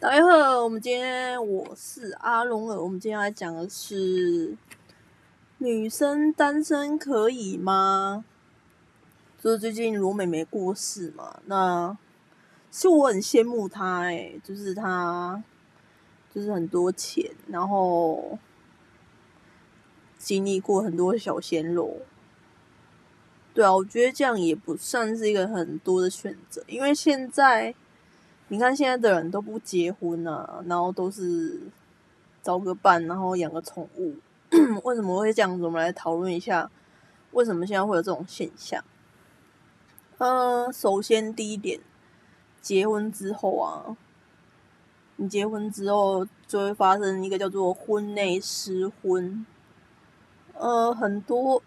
大家好，我们今天我是阿龙儿，我们今天来讲的是女生单身可以吗？就是最近罗美美过世嘛，那是我很羡慕她哎、就是她就是很多钱，然后经历过很多小鲜肉。对啊，我觉得这样也不算是一个很多的选择，因为现在你看现在的人都不结婚啊，然后都是找个伴，然后养个宠物。为什么会这样子？我们来讨论一下，为什么现在会有这种现象。呃，首先第一点，结婚之后啊，你结婚之后就会发生一个叫做婚内失婚。呃，很多，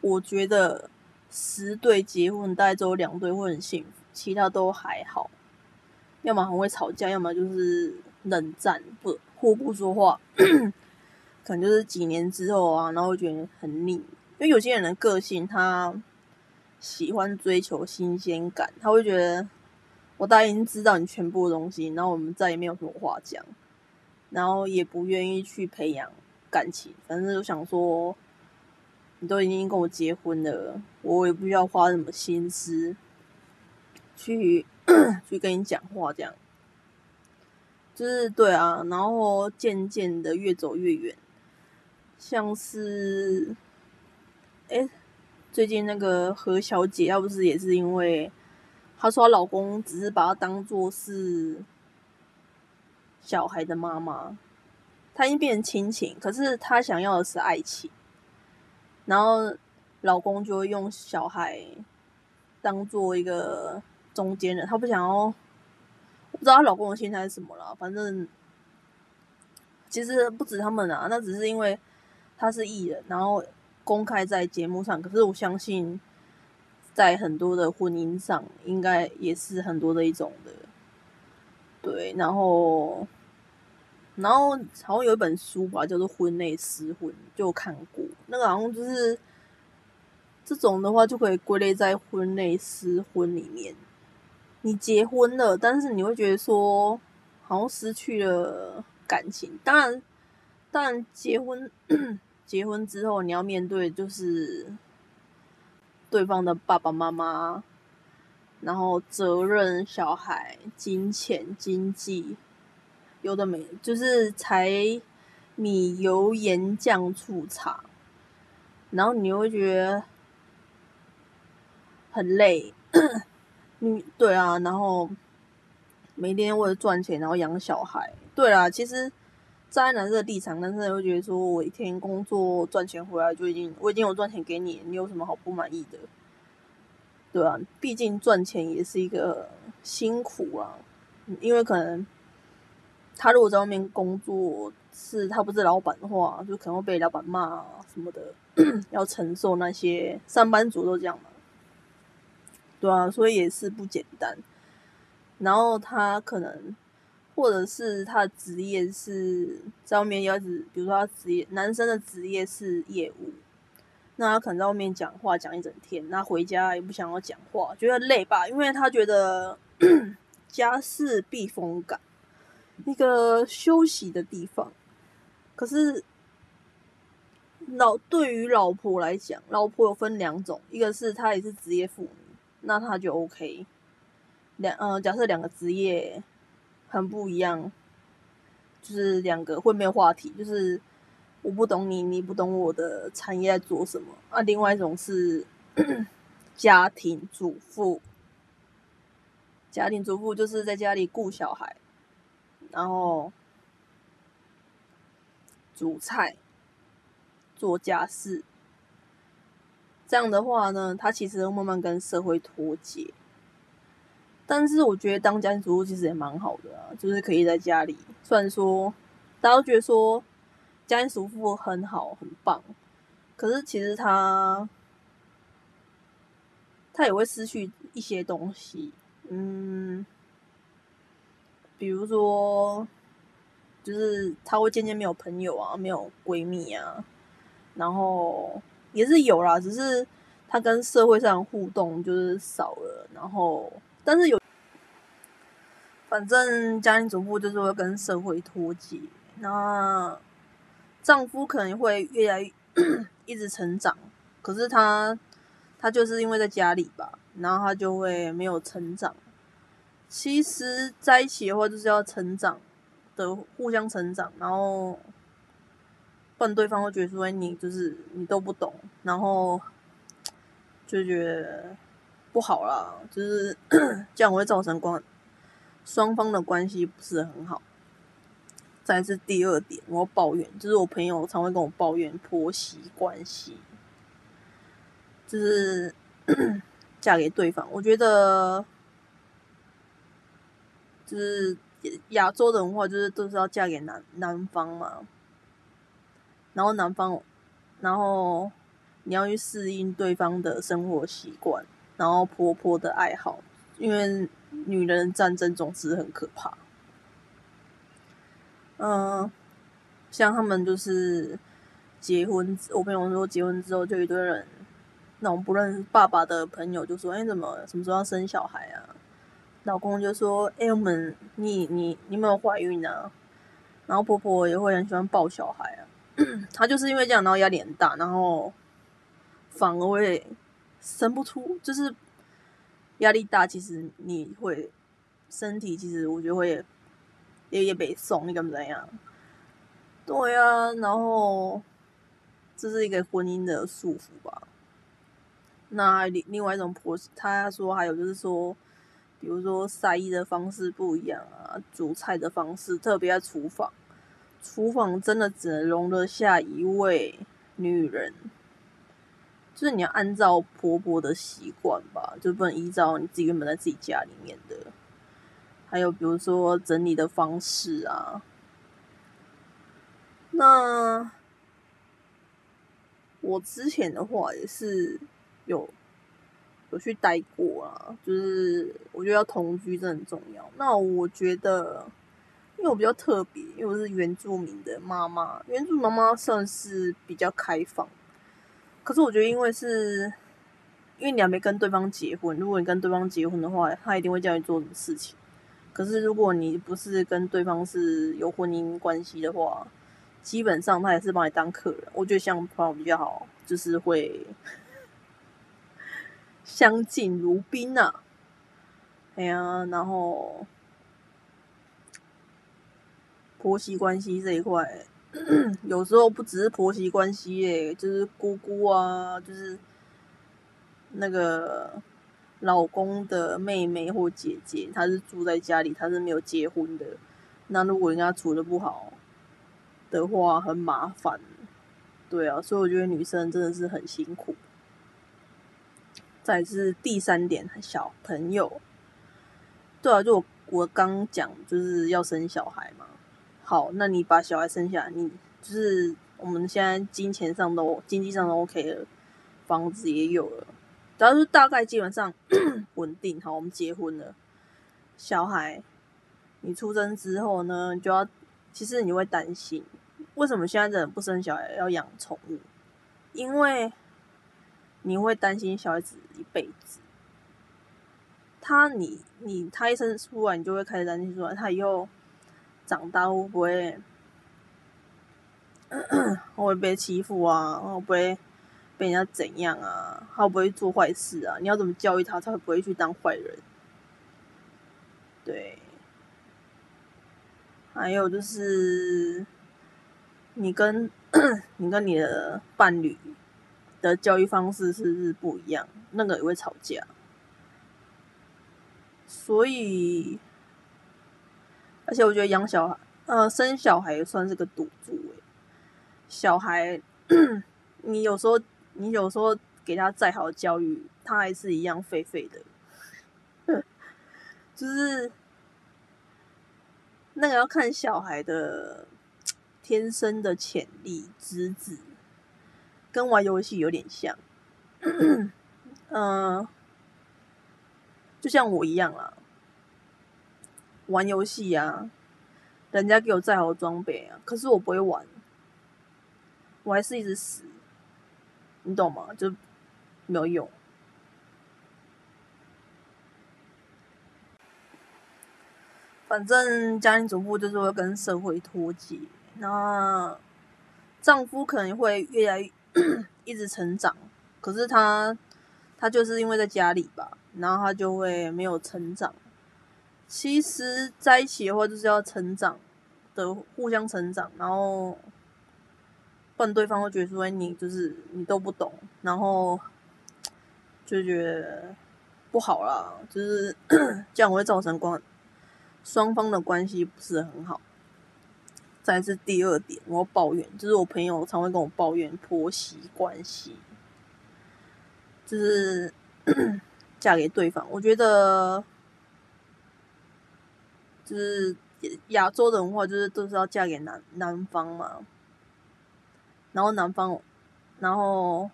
我觉得十对结婚大概只有两对会很幸福，其他都还好。要么很会吵架，要么就是冷战，不互不说话。可能就是几年之后啊，然后会觉得很腻。因为有些人的个性，他喜欢追求新鲜感，他会觉得我大概已经知道你全部的东西，然后我们再也没有什么话讲，然后也不愿意去培养感情。反正就想说，你都已经跟我结婚了，我也不需要花什么心思去 去跟你讲话，这样。就是对啊。然后渐渐的越走越远，像是哎、最近那个何小姐，要不是也是因为她说她老公只是把她当做是小孩的妈妈，她已经变成亲情，可是她想要的是爱情，然后老公就会用小孩当做一个中间人，她不想要，我不知道她老公的心态是什么啦，反正其实不止他们啊，那只是因为他是艺人，然后公开在节目上，可是我相信在很多的婚姻上，应该也是很多的一种的，对，然后。然后好像有一本书吧，叫做《婚内私婚》，就看过。那个好像就是这种的话，就可以归类在婚内私婚里面。你结婚了，但是你会觉得说，好像失去了感情。当然，当然结婚结婚之后，你要面对就是对方的爸爸妈妈，然后责任、小孩、金钱、经济。有的没，就是柴米油盐酱醋茶，然后你会觉得很累，你对啊，然后每天为了赚钱，然后养小孩，对啊，其实站在男生的立场，男生会觉得说，我一天工作赚钱回来就已经，我已经有赚钱给你，你有什么好不满意的？对啊，毕竟赚钱也是一个辛苦啊，因为可能。他如果在外面工作，是他不是老板的话，就可能会被老板骂啊什么的，要承受那些上班族都这样嘛，对啊，所以也是不简单。然后他可能，或者是他的职业是在外面要是，比如说他职业男生的职业是业务，那他可能在外面讲话讲一整天，那回家也不想要讲话，觉得累吧，因为他觉得 家是避风港。一个休息的地方，可是老对于老婆来讲，老婆有分两种，一个是她也是职业妇女，那他就 OK。两呃，假设两个职业很不一样，就是两个会没有话题，就是我不懂你，你不懂我的产业在做什么啊。另外一种是 家庭主妇，家庭主妇就是在家里顾小孩。然后煮菜、做家事，这样的话呢，他其实会慢慢跟社会脱节。但是我觉得当家庭主妇其实也蛮好的啊，就是可以在家里。虽然说大家都觉得说家庭主妇很好很棒，可是其实他他也会失去一些东西，嗯。比如说，就是她会渐渐没有朋友啊，没有闺蜜啊，然后也是有啦，只是他跟社会上互动就是少了。然后，但是有反正家庭主妇就是会跟社会脱节，那丈夫可能会越来越 一直成长，可是他他就是因为在家里吧，然后他就会没有成长。其实在一起的话，就是要成长的，互相成长，然后不然对方会觉得说你就是你都不懂，然后就觉得不好啦，就是 这样会造成关双方的关系不是很好。再是第二点，我抱怨，就是我朋友常会跟我抱怨婆媳关系，就是 嫁给对方，我觉得。就是亚洲的文化，就是都是要嫁给男男方嘛，然后男方，然后你要去适应对方的生活习惯，然后婆婆的爱好，因为女人战争总是很可怕。嗯，像他们就是结婚，我朋友说结婚之后就一堆人，那种不认识爸爸的朋友就说：“哎，怎么什么时候要生小孩啊？”老公就说：“哎，我们你你你没有怀孕啊？”然后婆婆也会很喜欢抱小孩啊。他就是因为这样，然后压力很大，然后反而会生不出。就是压力大，其实你会身体其实我觉得会也也被送，你敢不怎样？对啊，然后这是一个婚姻的束缚吧。那另另外一种婆，他说还有就是说。比如说晒衣的方式不一样啊，煮菜的方式，特别在厨房，厨房真的只能容得下一位女人，就是你要按照婆婆的习惯吧，就不能依照你自己原本在自己家里面的。还有比如说整理的方式啊，那我之前的话也是有。有去待过啊，就是我觉得要同居真的很重要。那我觉得，因为我比较特别，因为我是原住民的妈妈，原住民妈妈算是比较开放。可是我觉得，因为是，因为你还没跟对方结婚，如果你跟对方结婚的话，他一定会叫你做什么事情。可是如果你不是跟对方是有婚姻关系的话，基本上他也是把你当客人。我觉得像朋友比较好，就是会。相敬如宾呐，哎呀，然后婆媳关系这一块，有时候不只是婆媳关系耶，就是姑姑啊，就是那个老公的妹妹或姐姐，她是住在家里，她是没有结婚的，那如果人家处的不好的话，很麻烦，对啊，所以我觉得女生真的是很辛苦。再是第三点，小朋友，对啊，就我我刚讲就是要生小孩嘛。好，那你把小孩生下来，你就是我们现在金钱上都经济上都 OK 了，房子也有了，只要是大概基本上 稳定。好，我们结婚了，小孩你出生之后呢，就要其实你会担心，为什么现在的人不生小孩要养宠物？因为你会担心小孩子一辈子，他你你他一生出来，你就会开始担心说他以后长大会不会会不 会被欺负啊？会不会被人家怎样啊？会不会做坏事啊？你要怎么教育他，他会不会去当坏人？对，还有就是你跟 你跟你的伴侣。的教育方式是不是不一样，那个也会吵架，所以，而且我觉得养小孩，呃，生小孩也算是个赌注。小孩，你有时候你有时候给他再好的教育，他还是一样废废的，就是那个要看小孩的天生的潜力资质。跟玩游戏有点像，嗯，就像我一样啦，玩游戏啊，人家给我再好的装备啊，可是我不会玩，我还是一直死，你懂吗？就没有用。反正家庭主妇就是会跟社会脱节，那丈夫可能会越来越 一直成长，可是他他就是因为在家里吧，然后他就会没有成长。其实在一起的话，就是要成长的，互相成长，然后不然对方会觉得说你就是你都不懂，然后就觉得不好啦，就是 这样会造成关双方的关系不是很好。再是第二点，我抱怨，就是我朋友常会跟我抱怨婆媳关系，就是 嫁给对方，我觉得。就是亚洲的文化，就是都是要嫁给男男方嘛，然后男方，然后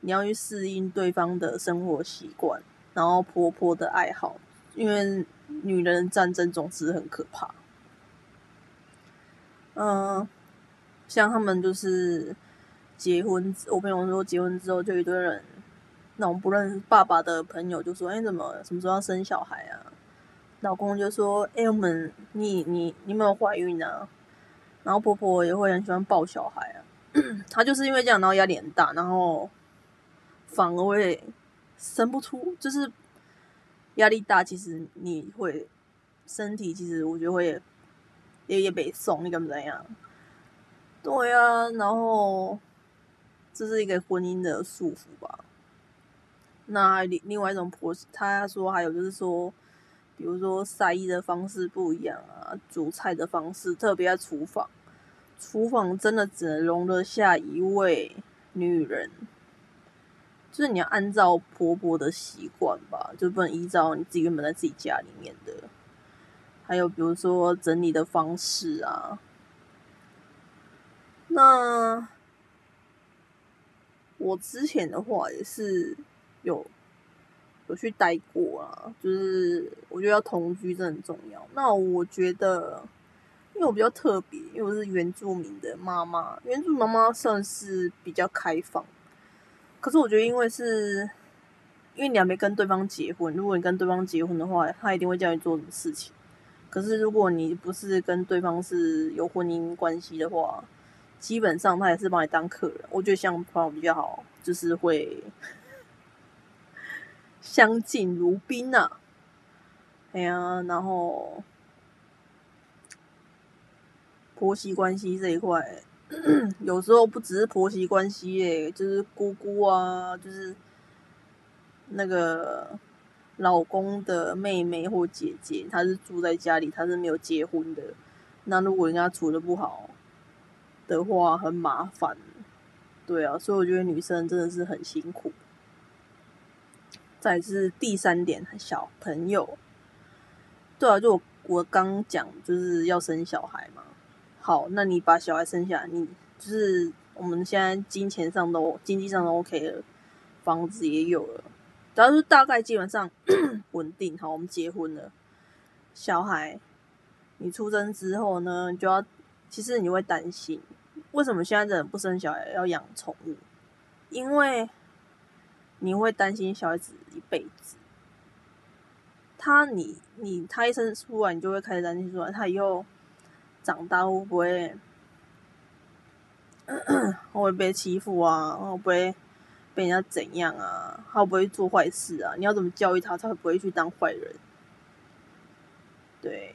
你要去适应对方的生活习惯，然后婆婆的爱好，因为女人战争总是很可怕。嗯，像他们就是结婚，我朋友说结婚之后就一堆人，那种不认识爸爸的朋友就说：“哎，怎么什么时候要生小孩啊？”老公就说：“哎，我们你你你没有怀孕啊？”然后婆婆也会很喜欢抱小孩啊。她就是因为这样，然后压力很大，然后反而会生不出。就是压力大，其实你会身体其实我觉得会也也被送，你敢怎样？对啊，然后这是一个婚姻的束缚吧。那另另外一种婆，她说还有就是说。比如说晒衣的方式不一样啊，煮菜的方式，特别在厨房，厨房真的只能容得下一位女人，就是你要按照婆婆的习惯吧，就不能依照你自己原本在自己家里面的。还有比如说整理的方式啊，那我之前的话也是有。有去待过啊，就是我觉得要同居真很重要。那我觉得，因为我比较特别，因为我是原住民的妈妈，原住妈妈算是比较开放。可是我觉得，因为是，因为你还没跟对方结婚，如果你跟对方结婚的话，他一定会叫你做什么事情。可是如果你不是跟对方是有婚姻关系的话，基本上他也是把你当客人。我觉得像朋友比较好，就是会。相敬如宾呐，哎呀，然后婆媳关系这一块，有时候不只是婆媳关系耶，就是姑姑啊，就是那个老公的妹妹或姐姐，她是住在家里，她是没有结婚的，那如果人家处的不好的话，很麻烦，对啊，所以我觉得女生真的是很辛苦。再是第三点，小朋友，对啊，就我我刚讲就是要生小孩嘛。好，那你把小孩生下来，你就是我们现在金钱上都经济上都 OK 了，房子也有了，只要是大概基本上 稳定。好，我们结婚了，小孩你出生之后呢，就要其实你会担心，为什么现在的人不生小孩要养宠物？因为你会担心小孩子一辈子，他你你他一生出来，你就会开始担心说他以后长大会不会会不会被欺负啊？会不会被人家怎样啊？会不会做坏事啊？你要怎么教育他，他会不会去当坏人？对，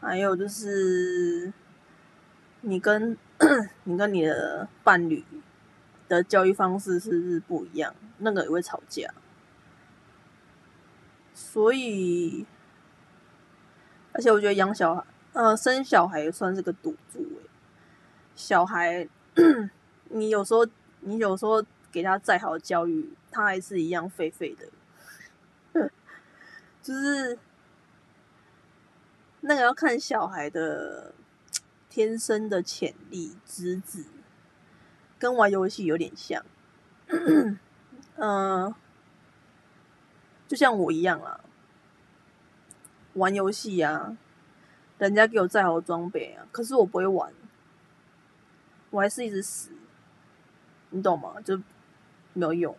还有就是你跟 你跟你的伴侣。的教育方式是是不一样，那个也会吵架，所以，而且我觉得养小孩，呃，生小孩也算是个赌注诶。小孩，你有时候你有时候给他再好的教育，他还是一样废废的，就是那个要看小孩的天生的潜力资质。跟玩游戏有点像，嗯，就像我一样啊，玩游戏啊，人家给我再好的装备啊，可是我不会玩，我还是一直死，你懂吗？就没有用。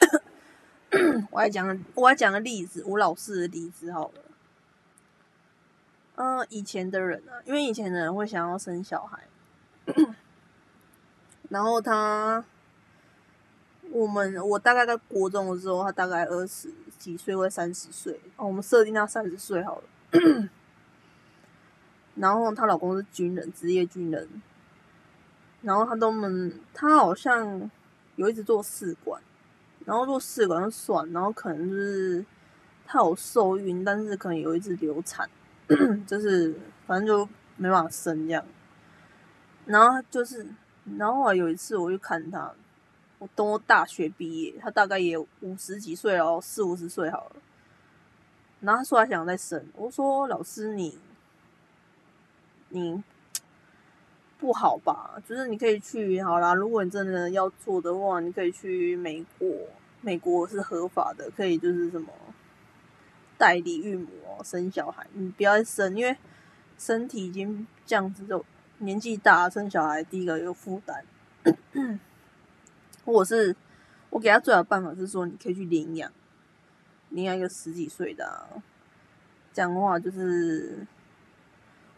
我来讲，我来讲个例子，我老师的例子好了。嗯，以前的人啊，因为以前的人会想要生小孩，然后他，我们我大概在国中的时候，他大概二十几岁或三十岁，我们设定他三十岁好了。然后她老公是军人，职业军人。然后他都们，他好像有一直做试管，然后做试管就算，然后可能就是他有受孕，但是可能有一直流产。就是反正就没办法生这样，然后就是，然后有一次我去看他，我等我大学毕业，他大概也五十几岁了，四五十岁好了。然后他说他想再生，我说老师你，你不好吧？就是你可以去好啦，如果你真的要做的话，你可以去美国，美国是合法的，可以就是什么。代理孕母生小孩，你不要生，因为身体已经这样子，就年纪大生小孩，第一个有负担。或者是我给他最好的办法是说，你可以去领养，领养一个十几岁的，这样的话就是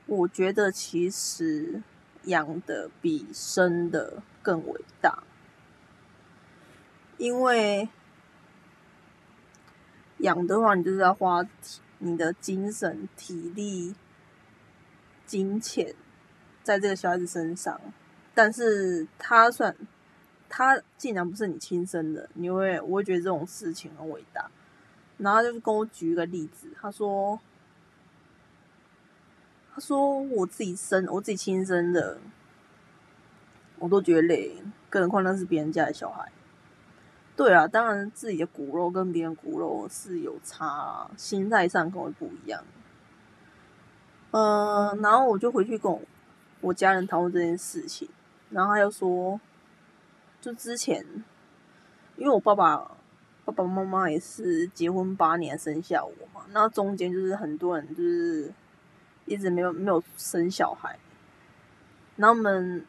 我觉得其实养的比生的更伟大，因为。养的话，你就是要花你的精神、体力、金钱在这个小孩子身上。但是他算他竟然不是你亲生的，你会我会觉得这种事情很伟大。然后就是跟我举一个例子，他说：“他说我自己生，我自己亲生的，我都觉得累，更何况那是别人家的小孩。”对啊，当然自己的骨肉跟别人骨肉是有差，心态上可能会不一样。嗯，然后我就回去跟我家人讨论这件事情，然后他又说，就之前，因为我爸爸爸爸妈妈也是结婚八年生下我嘛，那中间就是很多人就是一直没有没有生小孩，然后我们。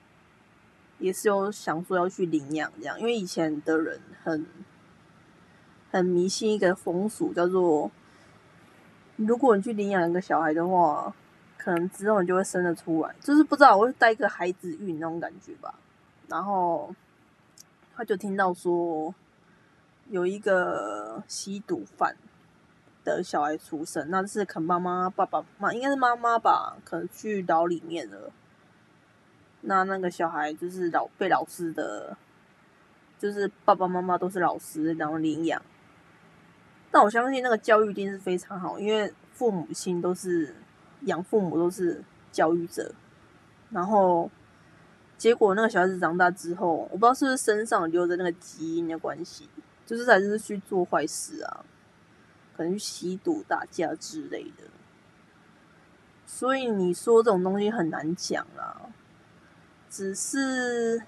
也是有想说要去领养这样，因为以前的人很很迷信一个风俗，叫做如果你去领养一个小孩的话，可能之后你就会生得出来，就是不知道我会带一个孩子运那种感觉吧。然后他就听到说有一个吸毒犯的小孩出生，那是肯妈妈、爸爸妈应该是妈妈吧，可能去牢里面了。那那个小孩就是老被老师的，就是爸爸妈妈都是老师，然后领养。但我相信那个教育一定是非常好，因为父母亲都是养父母都是教育者。然后结果那个小孩子长大之后，我不知道是不是身上留着那个基因的关系，就是还是去做坏事啊，可能去吸毒、打架之类的。所以你说这种东西很难讲啦。只是，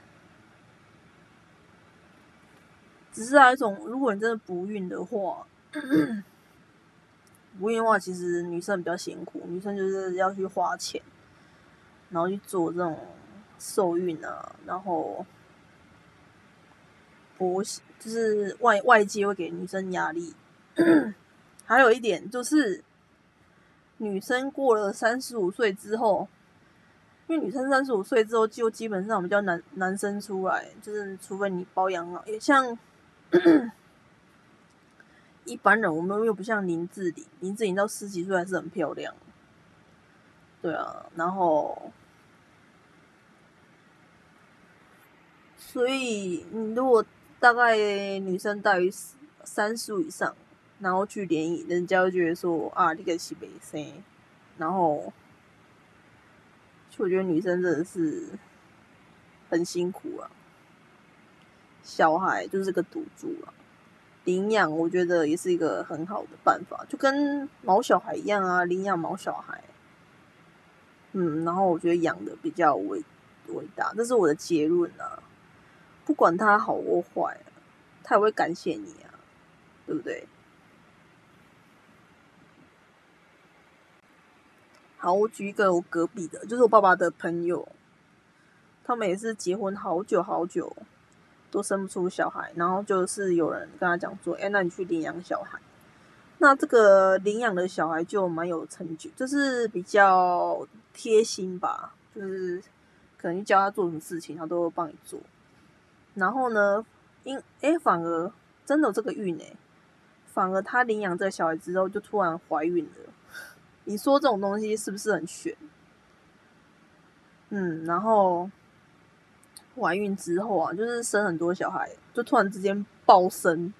只是有一种，如果你真的不孕的话，不孕的话，其实女生比较辛苦，女生就是要去花钱，然后去做这种受孕啊，然后，婆媳就是外外界会给女生压力，还有一点就是，女生过了三十五岁之后。因为女生三十五岁之后就基本上比较难男生出来，就是除非你包养老，也像 一般人，我们又不像林志玲，林志玲到十几岁还是很漂亮。对啊，然后，所以你如果大概女生大于三十五以上，然后去联谊，人家会觉得说啊，你个是北生，然后。我觉得女生真的是很辛苦啊，小孩就是个赌注啊。领养我觉得也是一个很好的办法，就跟毛小孩一样啊，领养毛小孩。嗯，然后我觉得养的比较伟伟大，这是我的结论啊。不管他好或坏，他也会感谢你啊，对不对？好，我举一个我隔壁的，就是我爸爸的朋友，他们也是结婚好久好久，都生不出小孩，然后就是有人跟他讲说，哎，那你去领养小孩。那这个领养的小孩就蛮有成就，就是比较贴心吧，就是可能教他做什么事情，他都会帮你做。然后呢，因哎反而真的有这个运哎，反而他领养这个小孩之后就突然怀孕了。你说这种东西是不是很悬？嗯，然后怀孕之后啊，就是生很多小孩，就突然之间暴生。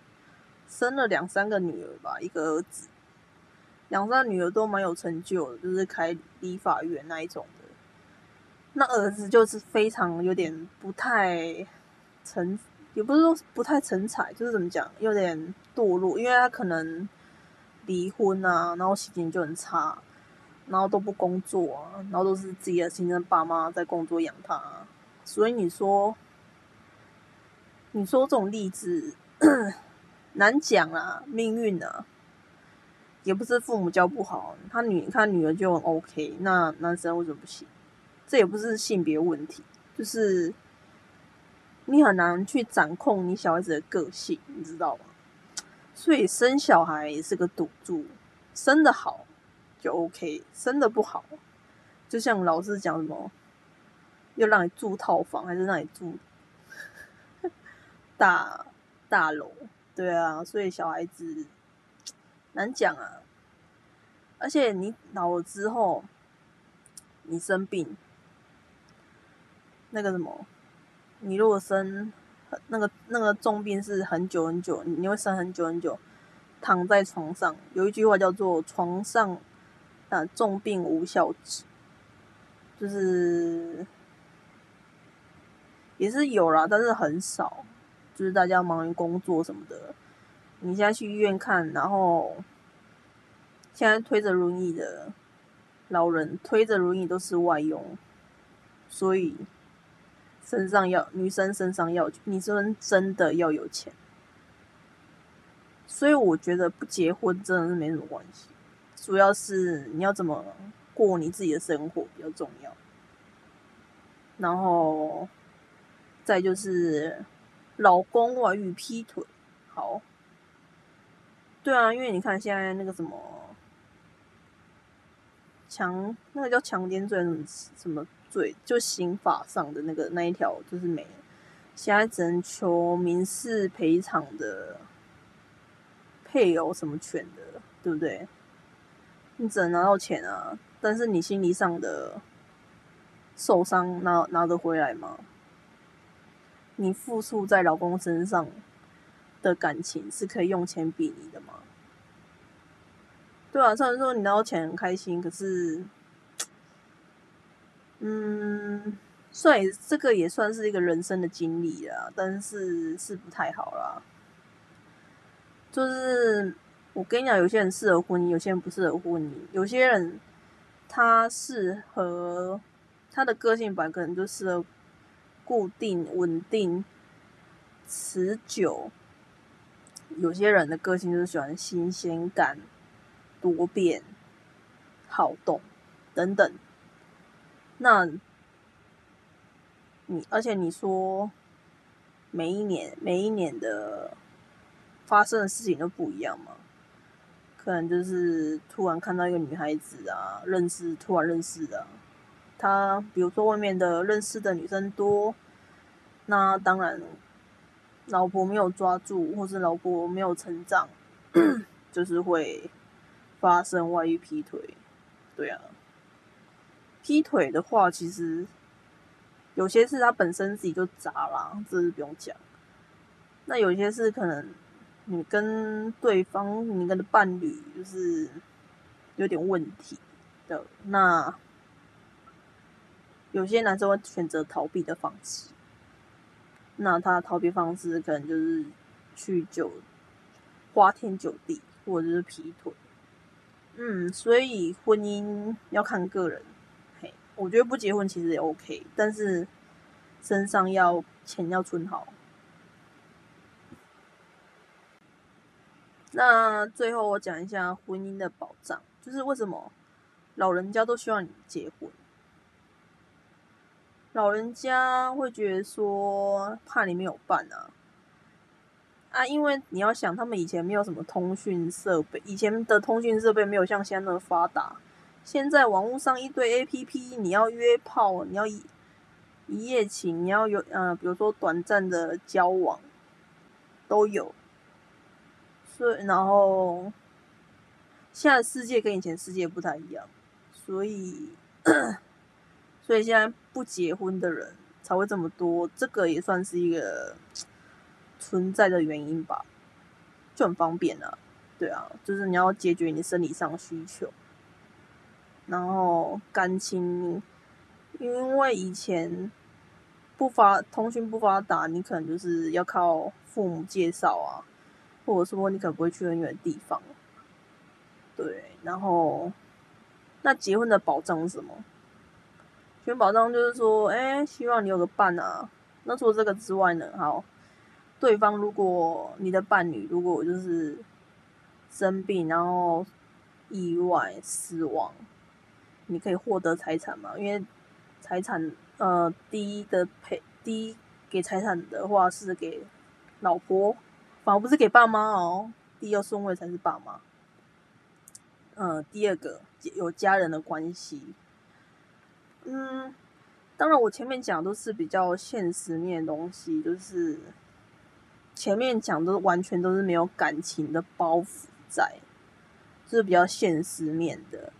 生了两三个女儿吧，一个儿子，两三个女儿都蛮有成就的，就是开理发院那一种的。那儿子就是非常有点不太成，也不是说不太成才，就是怎么讲，有点堕落，因为他可能离婚啊，然后心情就很差，然后都不工作啊，然后都是自己的亲生爸妈在工作养他，所以你说，你说这种例子。难讲啊，命运啊，也不是父母教不好，他女他女儿就很 OK，那男生为什么不行？这也不是性别问题，就是你很难去掌控你小孩子的个性，你知道吗？所以生小孩也是个赌注，生的好就 OK，生的不好，就像老师讲什么，又让你住套房还是让你住大大楼？对啊，所以小孩子难讲啊，而且你老了之后，你生病，那个什么，你如果生那个那个重病是很久很久，你会生很久很久，躺在床上，有一句话叫做“床上啊重病无孝子”，就是也是有啦，但是很少。就是大家忙于工作什么的，你现在去医院看，然后现在推着轮椅的老人推着轮椅都是外佣，所以身上要女生身上要女生真的要有钱，所以我觉得不结婚真的是没什么关系，主要是你要怎么过你自己的生活比较重要，然后再就是。老公外遇劈腿，好，对啊，因为你看现在那个什么强，那个叫强奸罪，什么什么罪，就刑法上的那个那一条就是没了，现在只能求民事赔偿的配偶什么权的，对不对？你只能拿到钱啊，但是你心理上的受伤拿拿得回来吗？你付出在老公身上的感情是可以用钱比拟的吗？对啊，虽然说你拿到钱很开心，可是，嗯，算这个也算是一个人生的经历啦，但是是不太好啦。就是我跟你讲，有些人适合婚姻，有些人不适合婚姻。有些人他适合他的个性本可能就适合。固定、稳定、持久。有些人的个性就是喜欢新鲜感、多变、好动等等。那，你而且你说，每一年、每一年的发生的事情都不一样嘛？可能就是突然看到一个女孩子啊，认识，突然认识的。他比如说外面的认识的女生多，那当然，老婆没有抓住，或是老婆没有成长，就是会发生外遇劈腿。对啊，劈腿的话，其实有些是他本身自己就渣啦，这是不用讲。那有些是可能你跟对方，你跟的伴侣就是有点问题的那。有些男生会选择逃避的方式，那他逃避方式可能就是去酒花天酒地，或者是劈腿。嗯，所以婚姻要看个人。嘿，我觉得不结婚其实也 OK，但是身上要钱要存好。那最后我讲一下婚姻的保障，就是为什么老人家都希望你结婚。老人家会觉得说怕你没有伴啊，啊，因为你要想他们以前没有什么通讯设备，以前的通讯设备没有像现在那么发达。现在网络上一堆 A P P，你要约炮，你要一一夜情，你要有呃，比如说短暂的交往，都有。所以，然后现在世界跟以前世界不太一样，所以，所以现在不结婚的人才会这么多，这个也算是一个存在的原因吧，就很方便啊，对啊，就是你要解决你生理上需求。然后感情，因为以前不发通讯不发达，你可能就是要靠父母介绍啊，或者说你可能不会去很远的地方。对，然后那结婚的保障是什么？结婚保障就是说，哎，希望你有个伴啊。那除了这个之外呢？好，对方如果你的伴侣如果就是生病，然后意外死亡。你可以获得财产嘛？因为财产，呃，第一的配，第一给财产的话是给老婆，反而不是给爸妈哦。第二顺位才是爸妈。嗯，第二个有家人的关系。嗯，当然我前面讲都是比较现实面的东西，就是前面讲都完全都是没有感情的包袱在，就是比较现实面的。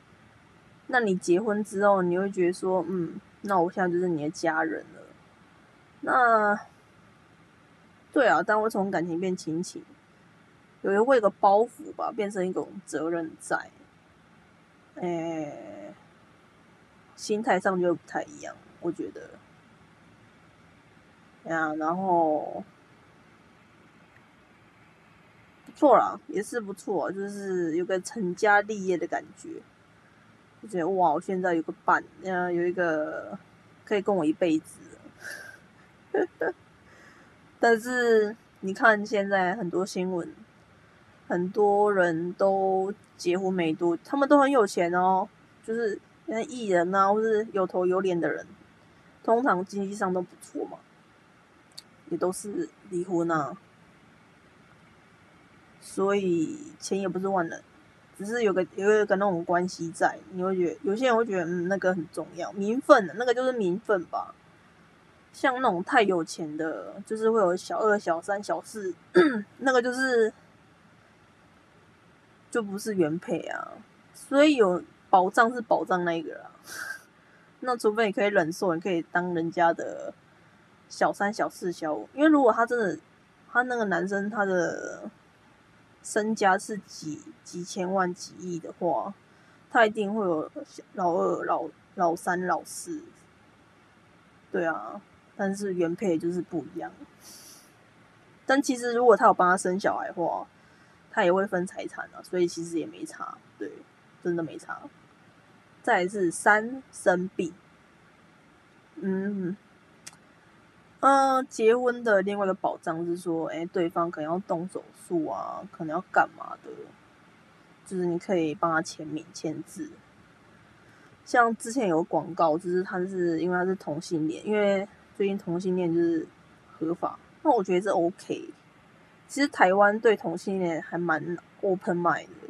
那你结婚之后，你会觉得说，嗯，那我现在就是你的家人了。那，对啊，但会从感情变亲情，有一会有个包袱吧，变成一种责任在，哎，心态上就不太一样，我觉得。呀，然后不错啦，也是不错，就是有个成家立业的感觉。就觉得哇，我现在有个伴，嗯，有一个可以跟我一辈子。但是你看现在很多新闻，很多人都结婚没多，他们都很有钱哦，就是那艺人啊，或是有头有脸的人，通常经济上都不错嘛，也都是离婚啊，所以钱也不是万能。只是有个有一个那种关系在，你会觉得有些人会觉得嗯那个很重要，名分那个就是名分吧。像那种太有钱的，就是会有小二、小三、小四，那个就是就不是原配啊。所以有保障是保障那一个啦。那除非你可以忍受，你可以当人家的小三、小四、小五，因为如果他真的他那个男生他的。身家是几几千万、几亿的话，他一定会有老二、老老三、老四，对啊。但是原配就是不一样。但其实如果他有帮他生小孩的话，他也会分财产啊，所以其实也没差，对，真的没差。再是三生病，嗯。嗯，结婚的另外一个保障是说，哎，对方可能要动手术啊，可能要干嘛的，就是你可以帮他签名签字。像之前有广告，就是他是因为他是同性恋，因为最近同性恋就是合法，那我觉得这 OK。其实台湾对同性恋还蛮 open mind 的，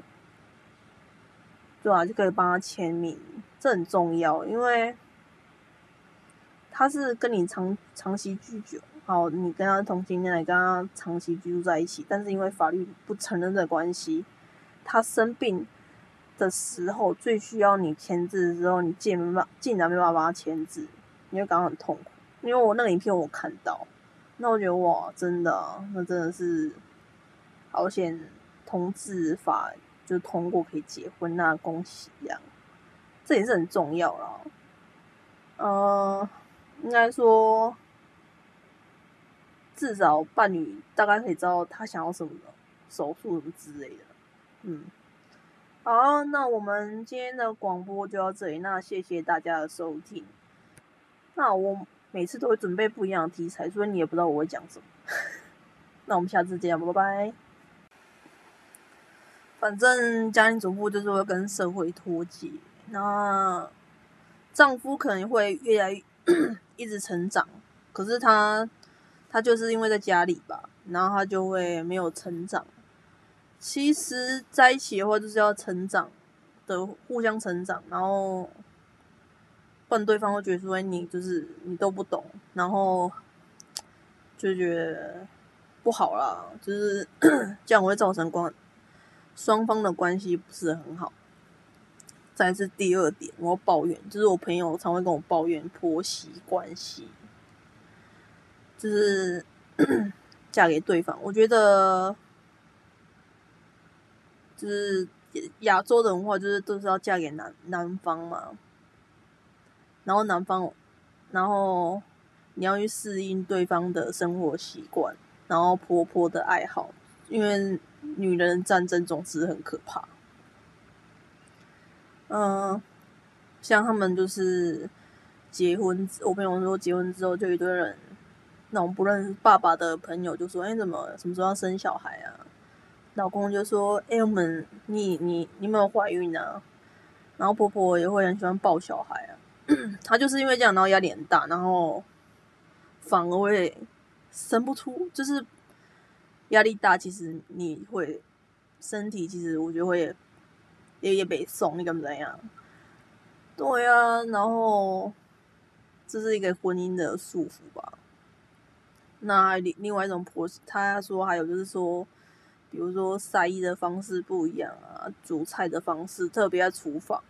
对啊，就可以帮他签名，这很重要，因为。他是跟你长长期居久，好，你跟他同性恋，你跟他长期居住在一起，但是因为法律不承认的关系，他生病的时候最需要你签字的时候，你竟没办竟然没办法帮他签字，你会感到很痛苦。因为我那个影片我看到，那我觉得哇，真的，那真的是好险，同志法就通过可以结婚，那恭喜呀，这也是很重要了，嗯。应该说，至少伴侣大概可以知道他想要什么手术什么之类的。嗯，好，那我们今天的广播就到这里。那谢谢大家的收听。那我每次都会准备不一样的题材，所以你也不知道我会讲什么。那我们下次见，拜拜。反正家庭主妇就是会跟社会脱节，那丈夫可能会越来越。一直成长，可是他他就是因为在家里吧，然后他就会没有成长。其实在一起的话，就是要成长的，互相成长，然后不然对方会觉得说你就是你都不懂，然后就觉得不好啦，就是 这样会造成关双方的关系不是很好。再是第二点，我抱怨，就是我朋友常会跟我抱怨婆媳关系，就是嫁给对方。我觉得，就是亚洲的文化，就是都是要嫁给男男方嘛，然后男方，然后你要去适应对方的生活习惯，然后婆婆的爱好，因为女人战争总是很可怕。嗯，像他们就是结婚，我朋友说结婚之后就一堆人，那种不认识爸爸的朋友就说：“哎，怎么什么时候要生小孩啊？”老公就说：“哎，我们你你你有没有怀孕啊？”然后婆婆也会很喜欢抱小孩啊。她就是因为这样，然后压力很大，然后反而会生不出，就是压力大。其实你会身体，其实我觉得会。也也被送，你敢怎样？对啊，然后这是一个婚姻的束缚吧。那另另外一种婆，他说还有就是说，比如说晒衣的方式不一样啊，煮菜的方式，特别在厨房，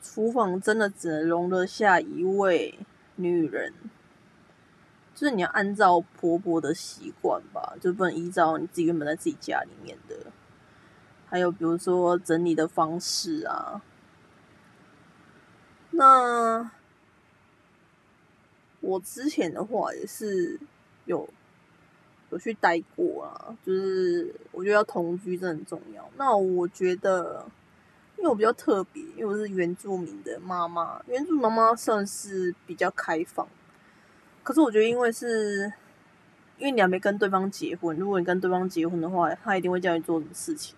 厨房真的只能容得下一位女人，就是你要按照婆婆的习惯吧，就不能依照你自己原本在自己家里面的。还有比如说整理的方式啊，那我之前的话也是有有去待过啊，就是我觉得要同居真很重要。那我觉得，因为我比较特别，因为我是原住民的妈妈，原住民妈妈算是比较开放。可是我觉得，因为是因为你还没跟对方结婚，如果你跟对方结婚的话，他一定会叫你做什么事情。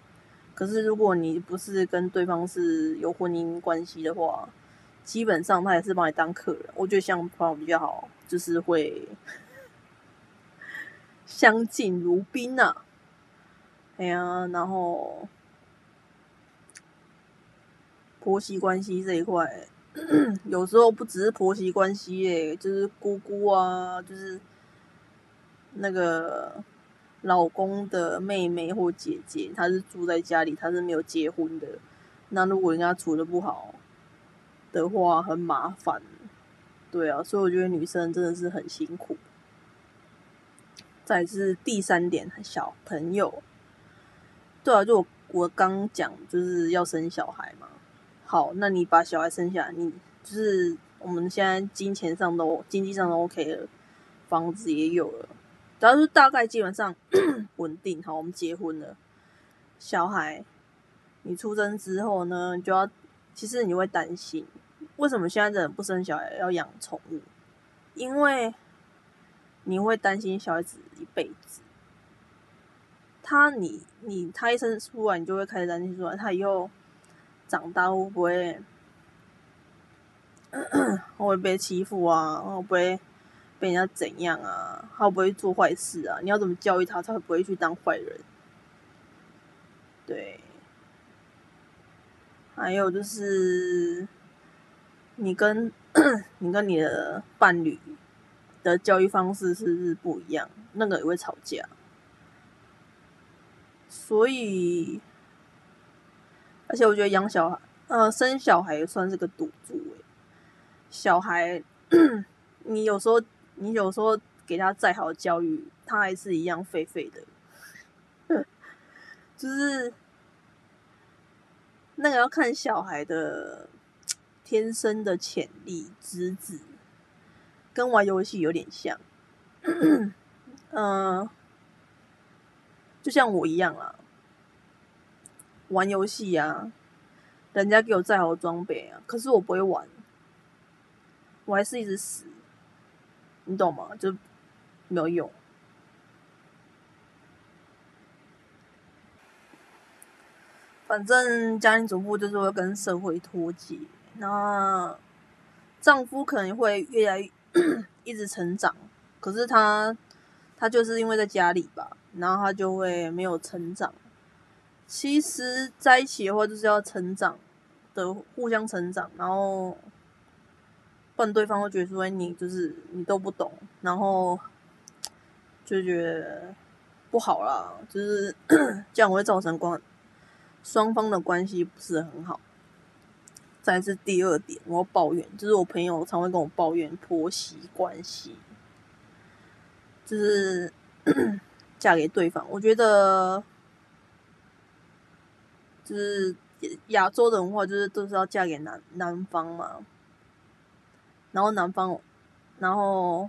可是，如果你不是跟对方是有婚姻关系的话，基本上他也是把你当客人。我觉得像朋友比较好，就是会相敬如宾呐。哎呀，然后婆媳关系这一块，有时候不只是婆媳关系耶，就是姑姑啊，就是那个。老公的妹妹或姐姐，她是住在家里，她是没有结婚的。那如果人家处的不好的话，很麻烦。对啊，所以我觉得女生真的是很辛苦。再是第三点，小朋友。对啊，就我我刚讲就是要生小孩嘛。好，那你把小孩生下来，你就是我们现在金钱上都经济上都 OK 了，房子也有了。只要是大概基本上 稳定好，我们结婚了。小孩你出生之后呢，就要其实你会担心，为什么现在的人不生小孩要养宠物？因为你会担心小孩子一辈子。他你你他一生出来，你就会开始担心说他以后长大会不会 会不会被欺负啊？会不会？被人家怎样啊？他不会做坏事啊？你要怎么教育他，他会不会去当坏人？对。还有就是，你跟 你跟你的伴侣的教育方式是不是不一样？那个也会吵架。所以，而且我觉得养小孩，呃，生小孩也算是个赌注。小孩，你有时候。你有时候给他再好的教育，他还是一样废废的。就是那个要看小孩的天生的潜力、资质，跟玩游戏有点像。嗯，就像我一样啊，玩游戏啊，人家给我再好的装备啊，可是我不会玩，我还是一直死。你懂吗？就没有用。反正家庭主妇就是会跟社会脱节，那丈夫可能会越来越 一直成长，可是他他就是因为在家里吧，然后他就会没有成长。其实在一起的话，就是要成长的，互相成长，然后不然对方会觉得说你就是你都不懂，然后就觉得不好啦，就是 这样会造成关双方的关系不是很好。再是第二点，我要抱怨，就是我朋友常会跟我抱怨婆媳关系，就是 嫁给对方，我觉得。就是亚洲的文化，就是都是要嫁给男男方嘛，然后男方，然后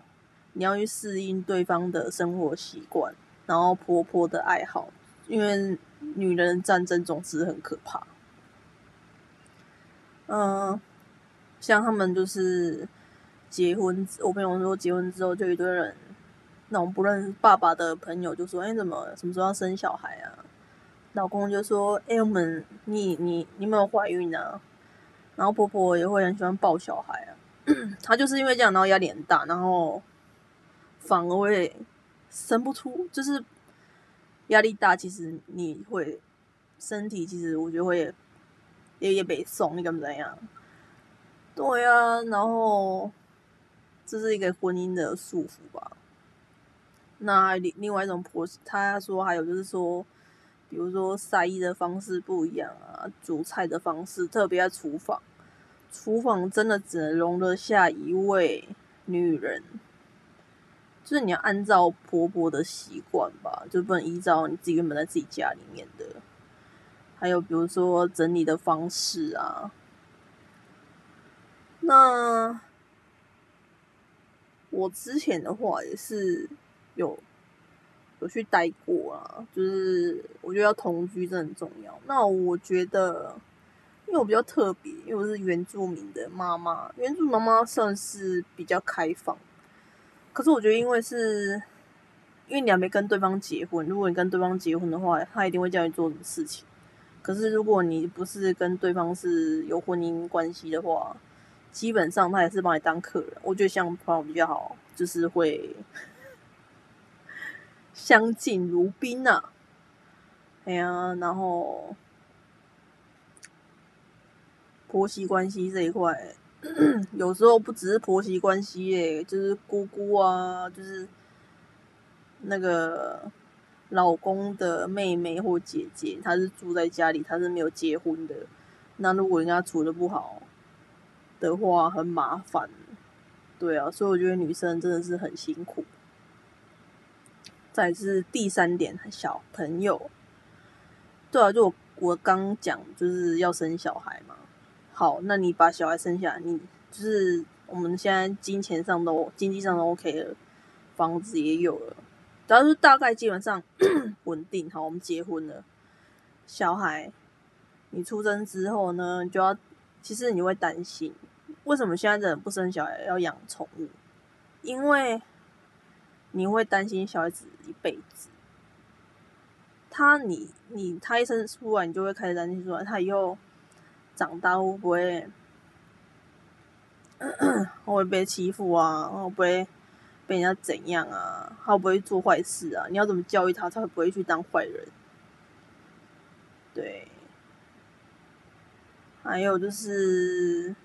你要去适应对方的生活习惯，然后婆婆的爱好，因为女人战争总是很可怕。嗯，像他们就是结婚，我朋友说结婚之后就一堆人，那种不认识爸爸的朋友就说：“哎，怎么什么时候要生小孩啊？”老公就说：“哎，我们你你你有没有怀孕啊？”然后婆婆也会很喜欢抱小孩啊。她就是因为这样，然后压力很大，然后反而会生不出。就是压力大，其实你会身体其实我觉得会也也被送，你敢怎样？对啊，然后这是一个婚姻的束缚吧。那另另外一种婆，她说还有就是说。比如说晒衣的方式不一样啊，煮菜的方式，特别在厨房，厨房真的只能容得下一位女人，就是你要按照婆婆的习惯吧，就不能依照你自己原本在自己家里面的。还有比如说整理的方式啊，那我之前的话也是有。有去待过啊，就是我觉得要同居真很重要。那我觉得，因为我比较特别，因为我是原住民的妈妈，原住妈妈算是比较开放。可是我觉得，因为是，因为你还没跟对方结婚，如果你跟对方结婚的话，他一定会叫你做什么事情。可是如果你不是跟对方是有婚姻关系的话，基本上他也是把你当客人。我觉得像朋友比较好，就是会。相敬如宾呐，哎呀，然后婆媳关系这一块，有时候不只是婆媳关系耶，就是姑姑啊，就是那个老公的妹妹或姐姐，她是住在家里，她是没有结婚的，那如果人家处的不好的话，很麻烦，对啊，所以我觉得女生真的是很辛苦。再是第三点，小朋友，对啊，就我我刚讲就是要生小孩嘛。好，那你把小孩生下来，你就是我们现在金钱上都经济上都 OK 了，房子也有了，只要是大概基本上 稳定。好，我们结婚了，小孩你出生之后呢，就要其实你会担心，为什么现在的人不生小孩要养宠物？因为你会担心小孩子一辈子，他你你他一生出来，你就会开始担心说他以后长大会不会会不会被欺负啊？会不会被人家怎样啊？会不会做坏事啊？你要怎么教育他，他会不会去当坏人？对，还有就是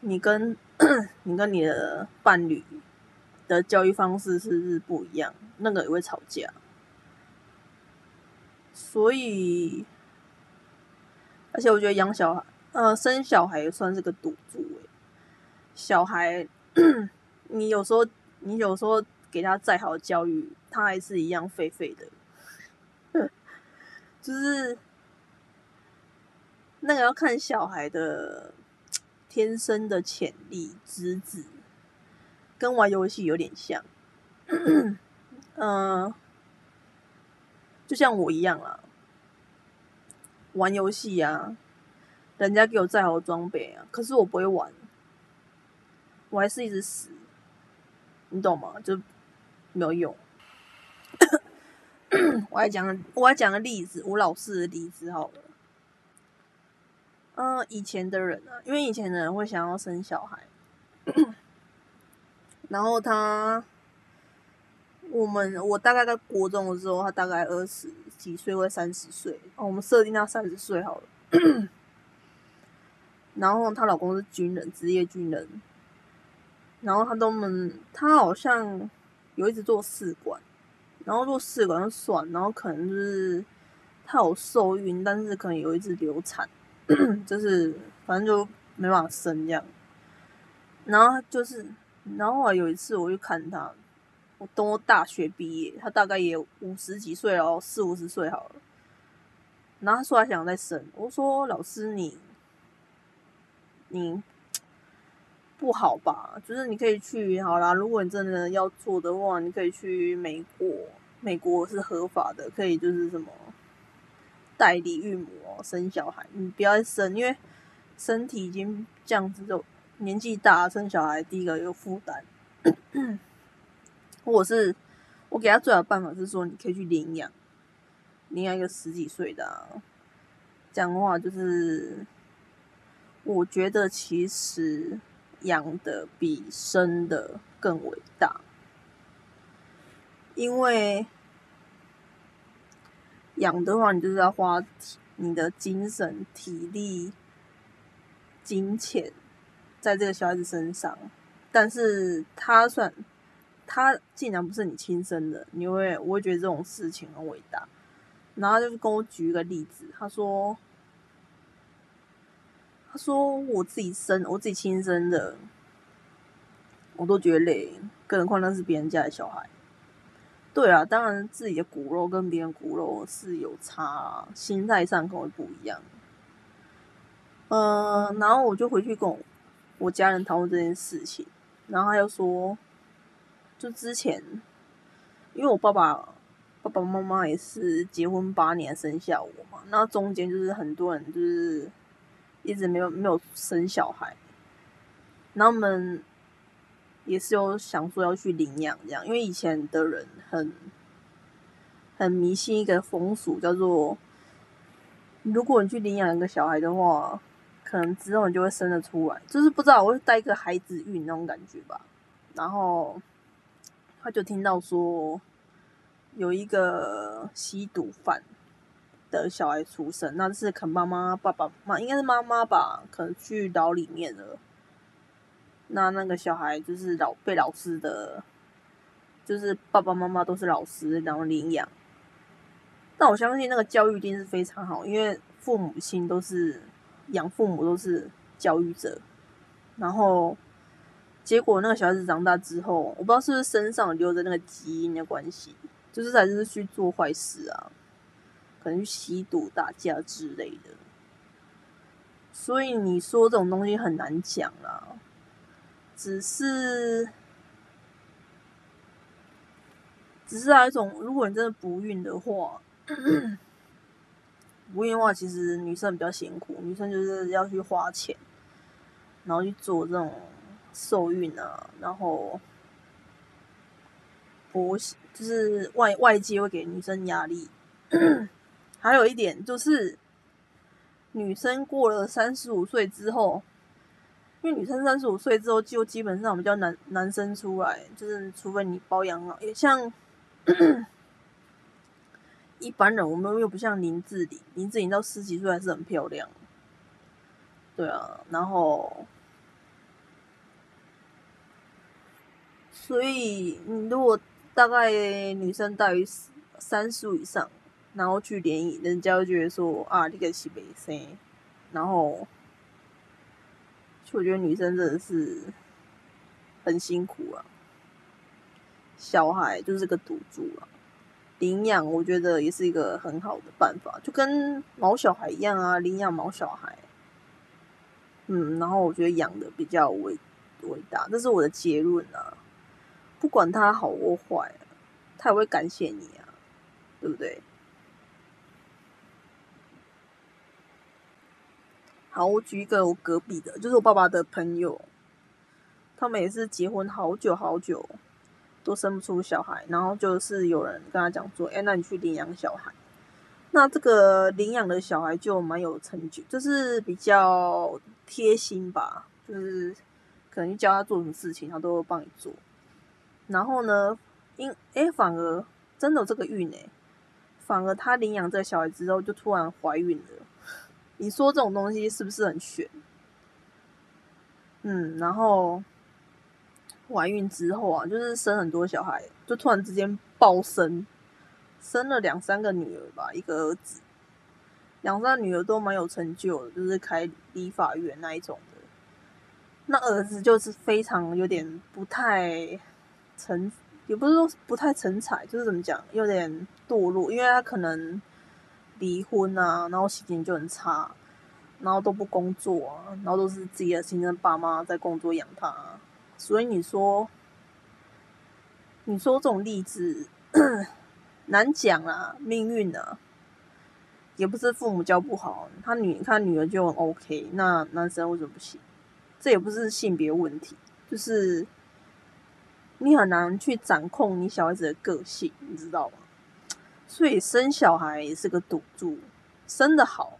你跟 你跟你的伴侣。的教育方式是是不一样，那个也会吵架，所以，而且我觉得养小孩，呃，生小孩也算是个赌注。小孩，你有时候你有时候给他再好的教育，他还是一样废废的，就是那个要看小孩的天生的潜力资质。跟玩游戏有点像，嗯，就像我一样啦，玩游戏啊，人家给我再好的装备啊，可是我不会玩，我还是一直死，你懂吗？就没有用。我还讲，我还讲个例子，我老师的例子好了。嗯，以前的人啊，因为以前的人会想要生小孩。然后他，我们我大概在国中的时候，他大概二十几岁或三十岁，哦，我们设定他三十岁好了。然后她老公是军人，职业军人。然后他都们，他好像有一直做试管，然后做试管就算，然后可能就是他有受孕，但是可能有一直流产，就是反正就没办法生这样。然后就是，然后有一次我就看他，我等我大学毕业，他大概也五十几岁了，四五十岁好了。然后他说他想再生，我说老师你，你。不好吧？就是你可以去好啦。如果你真的要做的话，你可以去美国，美国是合法的，可以就是什么代理孕母生小孩。你不要生，因为身体已经这样子，就年纪大生小孩，第一个有负担。或者是我给他最好的办法是说，你可以去领养，领养一个十几岁的。这样的话，就是我觉得其实。养的比生的更伟大，因为养的话，你就是要花你的精神、体力、金钱在这个小孩子身上。但是他算他竟然不是你亲生的，你会我会觉得这种事情很伟大。然后就是跟我举一个例子，他说。他说：“我自己生，我自己亲生的，我都觉得累，更何况那是别人家的小孩。”对啊，当然自己的骨肉跟别人骨肉是有差，心态上可能不一样。嗯，然后我就回去跟我我家人讨论这件事情，然后他又说，就之前，因为我爸爸爸爸妈妈也是结婚八年生下我嘛，那中间就是很多人就是。一直没有没有生小孩，然后我们也是有想说要去领养这样，因为以前的人很很迷信一个风俗，叫做如果你去领养一个小孩的话，可能之后你就会生得出来，就是不知道我会带一个孩子运那种感觉吧。然后他就听到说有一个吸毒犯。的小孩出生，那是可能妈妈、爸爸妈应该是妈妈吧，可能去牢里面了。那那个小孩就是老被老师的，就是爸爸妈妈都是老师，然后领养。但我相信那个教育一定是非常好，因为父母亲都是养父母都是教育者。然后结果那个小孩子长大之后，我不知道是不是身上留着那个基因的关系，就是还是去做坏事啊。可能吸毒、打架之类的，所以你说这种东西很难讲啦。只是，只是还有一种，如果你真的不孕的话，不孕的话，其实女生比较辛苦，女生就是要去花钱，然后去做这种受孕啊，然后，我就是外外界会给女生压力。还有一点就是，女生过了三十五岁之后，因为女生三十五岁之后就基本上比较男男生出来，就是除非你包养老，也像一般人，我们又不像林志玲，林志玲到十几岁还是很漂亮，对啊，然后，所以你如果大概女生大于三十五以上。然后去联谊，人家就觉得说啊，你个是北生，然后，我觉得女生真的是很辛苦啊。小孩就是个赌注啊，领养我觉得也是一个很好的办法，就跟毛小孩一样啊，领养毛小孩。嗯，然后我觉得养的比较伟伟大，这是我的结论啊。不管他好或坏，他也会感谢你啊，对不对？好，我举一个我隔壁的，就是我爸爸的朋友，他们也是结婚好久好久，都生不出小孩，然后就是有人跟他讲说，哎，那你去领养小孩，那这个领养的小孩就蛮有成就，就是比较贴心吧，就是可能教他做什么事情，他都会帮你做。然后呢，因哎反而真的有这个运哎，反而他领养这个小孩之后就突然怀孕了。你说这种东西是不是很悬？嗯，然后怀孕之后啊，就是生很多小孩，就突然之间暴生，生了两三个女儿吧，一个儿子，两三个女儿都蛮有成就的，就是开理发院那一种的。那儿子就是非常有点不太成，也不是说不太成才，就是怎么讲，有点堕落，因为他可能。离婚啊，然后心情就很差，然后都不工作啊，然后都是自己的亲生爸妈在工作养他，所以你说，你说这种例子 难讲啊，命运啊，也不是父母教不好，他女他女儿就很 OK，那男生为什么不行？这也不是性别问题，就是你很难去掌控你小孩子的个性，你知道吗？所以生小孩也是个赌注，生的好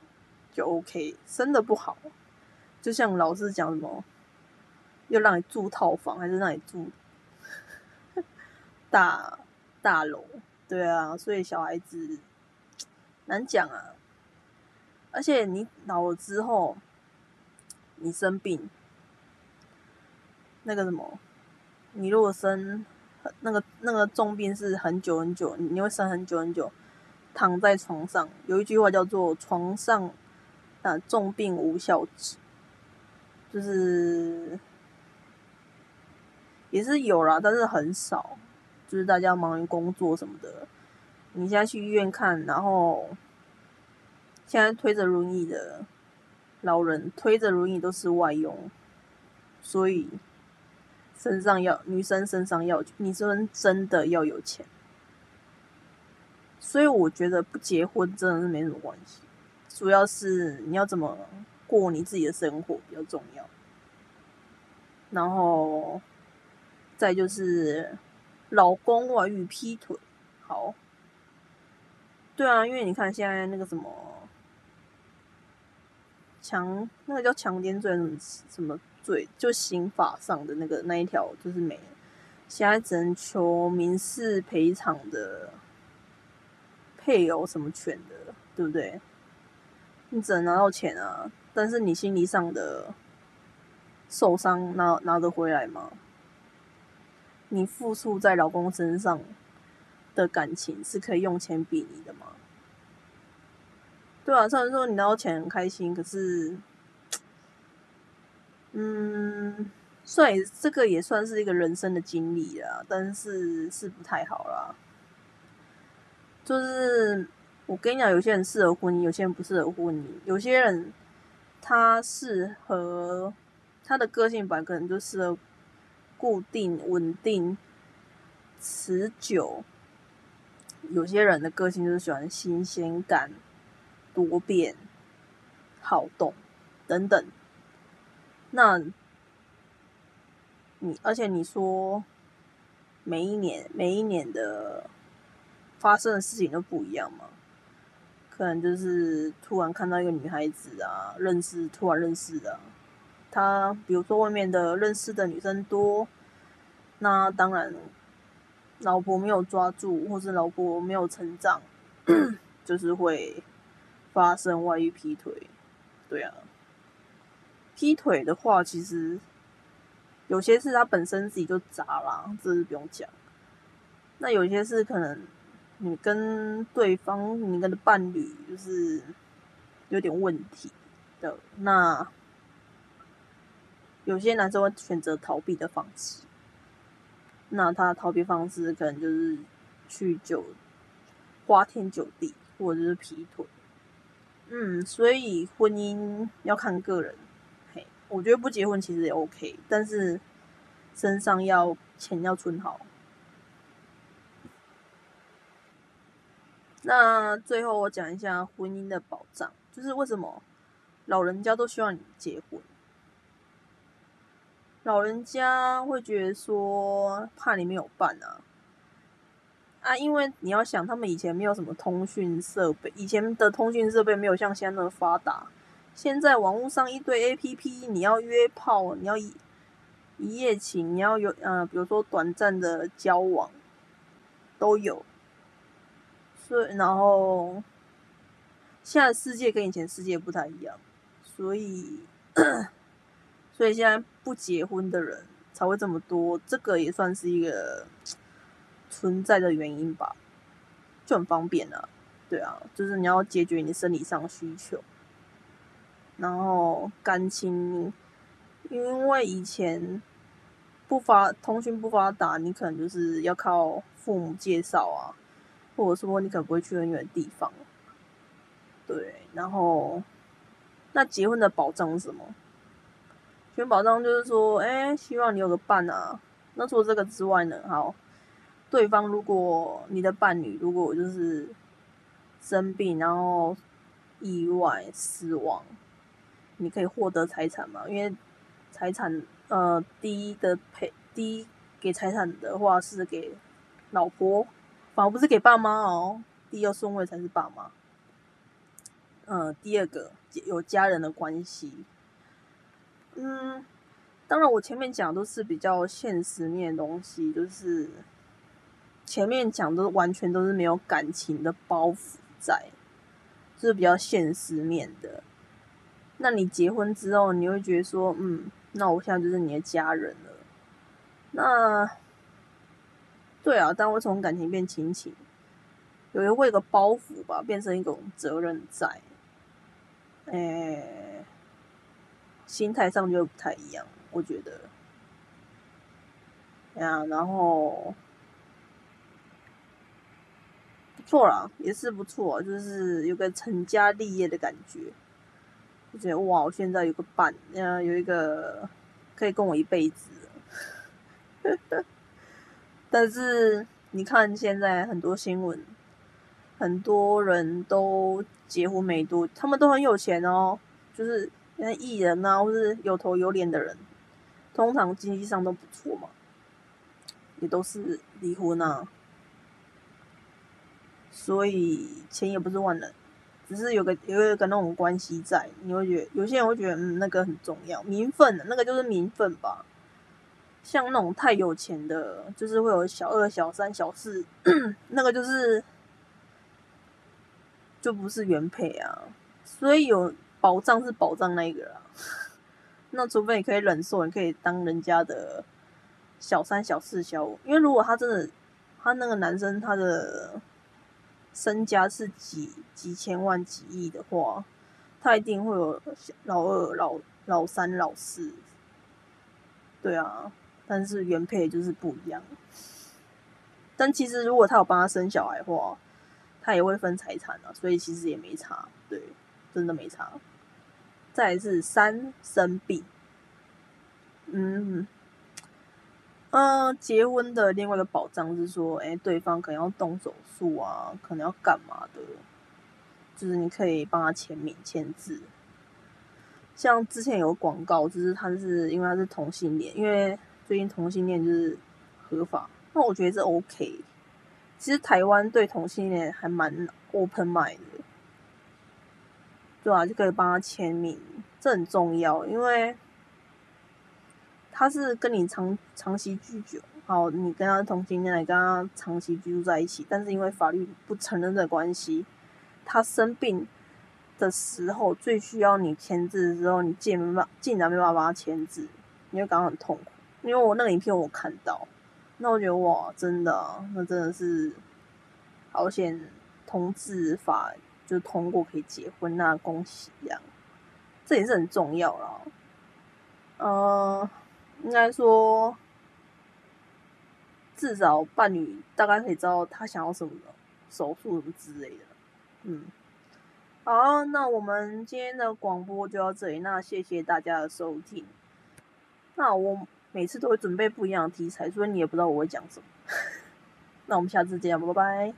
就 OK，生的不好，就像老师讲什么，又让你住套房还是让你住大大楼？对啊，所以小孩子难讲啊。而且你老了之后，你生病，那个什么，你如果生。那个那个重病是很久很久，你会生很久很久，躺在床上。有一句话叫做“床上啊重病无孝子”，就是也是有啦，但是很少。就是大家忙于工作什么的，你现在去医院看，然后现在推着轮椅的老人，推着轮椅都是外佣，所以。身上要女生身上要女生真的要有钱，所以我觉得不结婚真的是没什么关系，主要是你要怎么过你自己的生活比较重要。然后再就是老公外遇劈腿，好，对啊，因为你看现在那个什么强，那个叫强奸罪什么什么。罪就刑法上的那个那一条就是没了，现在只能求民事赔偿的配偶什么权的，对不对？你只能拿到钱啊，但是你心理上的受伤拿拿得回来吗？你付出在老公身上的感情是可以用钱比拟的吗？对啊，虽然说你拿到钱很开心，可是。嗯，算这个也算是一个人生的经历啦，但是是不太好啦。就是我跟你讲，有些人适合婚姻，有些人不适合婚姻。有些人他适合他的个性本来可能就适合固定、稳定、持久。有些人的个性就是喜欢新鲜感、多变、好动等等。那，你而且你说，每一年每一年的发生的事情都不一样嘛？可能就是突然看到一个女孩子啊，认识突然认识的，他比如说外面的认识的女生多，那当然，老婆没有抓住，或是老婆没有成长，就是会发生外遇劈腿，对啊。劈腿的话，其实有些是他本身自己就渣啦，这是不用讲。那有些是可能你跟对方、你跟的伴侣就是有点问题的。那有些男生会选择逃避的方式，那他逃避方式可能就是去酒花天酒地，或者是劈腿。嗯，所以婚姻要看个人。嘿我觉得不结婚其实也 OK，但是身上要钱要存好。那最后我讲一下婚姻的保障，就是为什么老人家都希望你结婚？老人家会觉得说怕你没有伴啊，啊，因为你要想他们以前没有什么通讯设备，以前的通讯设备没有像现在那么发达。现在网络上一堆 A P P，你要约炮，你要一一夜情，你要有呃，比如说短暂的交往都有，所以然后现在世界跟以前世界不太一样，所以所以现在不结婚的人才会这么多，这个也算是一个存在的原因吧，就很方便啊，对啊，就是你要解决你生理上需求。然后感情，因为以前不发通讯不发达，你可能就是要靠父母介绍啊，或者说你可能不会去很远的地方。对，然后那结婚的保障是什么？保障就是说，哎，希望你有个伴啊。那除了这个之外呢？好，对方如果你的伴侣如果就是生病，然后意外死亡。你可以获得财产嘛？因为财产，呃，第一的配，第一给财产的话是给老婆，反而不是给爸妈哦。第二顺位才是爸妈。嗯，第二个有家人的关系。嗯，当然我前面讲都是比较现实面的东西，就是前面讲的完全都是没有感情的包袱在，就是比较现实面的。那你结婚之后，你会觉得说，嗯，那我现在就是你的家人了。那，对啊，但会从感情变亲情，有一会一个包袱吧，变成一种责任在，哎，心态上就不太一样，我觉得。呀，然后不错啦，也是不错，就是有个成家立业的感觉。就觉得哇，我现在有个伴，嗯，有一个可以跟我一辈子。但是你看现在很多新闻，很多人都结婚没多，他们都很有钱哦，就是那艺人啊，或是有头有脸的人，通常经济上都不错嘛，也都是离婚啊，所以钱也不是万能。只是有个有一个那种关系在，你会觉得有些人会觉得嗯那个很重要，名分那个就是名分吧。像那种太有钱的，就是会有小二、小三、小四，那个就是就不是原配啊。所以有保障是保障那个啊。那除非你可以忍受，你可以当人家的小三、小四、小五，因为如果他真的他那个男生他的。身家是几几千万、几亿的话，他一定会有老二、老老三、老四。对啊，但是原配就是不一样。但其实如果他有帮他生小孩的话，他也会分财产啊，所以其实也没差。对，真的没差。再是三生病，嗯。嗯，结婚的另外一个保障是说，哎，对方可能要动手术啊，可能要干嘛的，就是你可以帮他签名签字。像之前有广告，就是他是因为他是同性恋，因为最近同性恋就是合法，那我觉得这 OK。其实台湾对同性恋还蛮 open mind 的，对啊，就可以帮他签名，这很重要，因为。他是跟你长长期居住，好，你跟他同性恋，你跟他长期居住在一起，但是因为法律不承认的关系，他生病的时候最需要你签字的时候，你竟没办竟然没办法帮他签字，你会感到很痛苦。因为我那个影片我看到，那我觉得哇，真的，那真的是好险，同治法就通过可以结婚，那恭喜呀，这也是很重要了，嗯。应该说，至少伴侣大概可以知道他想要什么手术什么之类的。嗯，好，那我们今天的广播就到这里。那谢谢大家的收听。那我每次都会准备不一样的题材，所以你也不知道我会讲什么。那我们下次见，拜拜。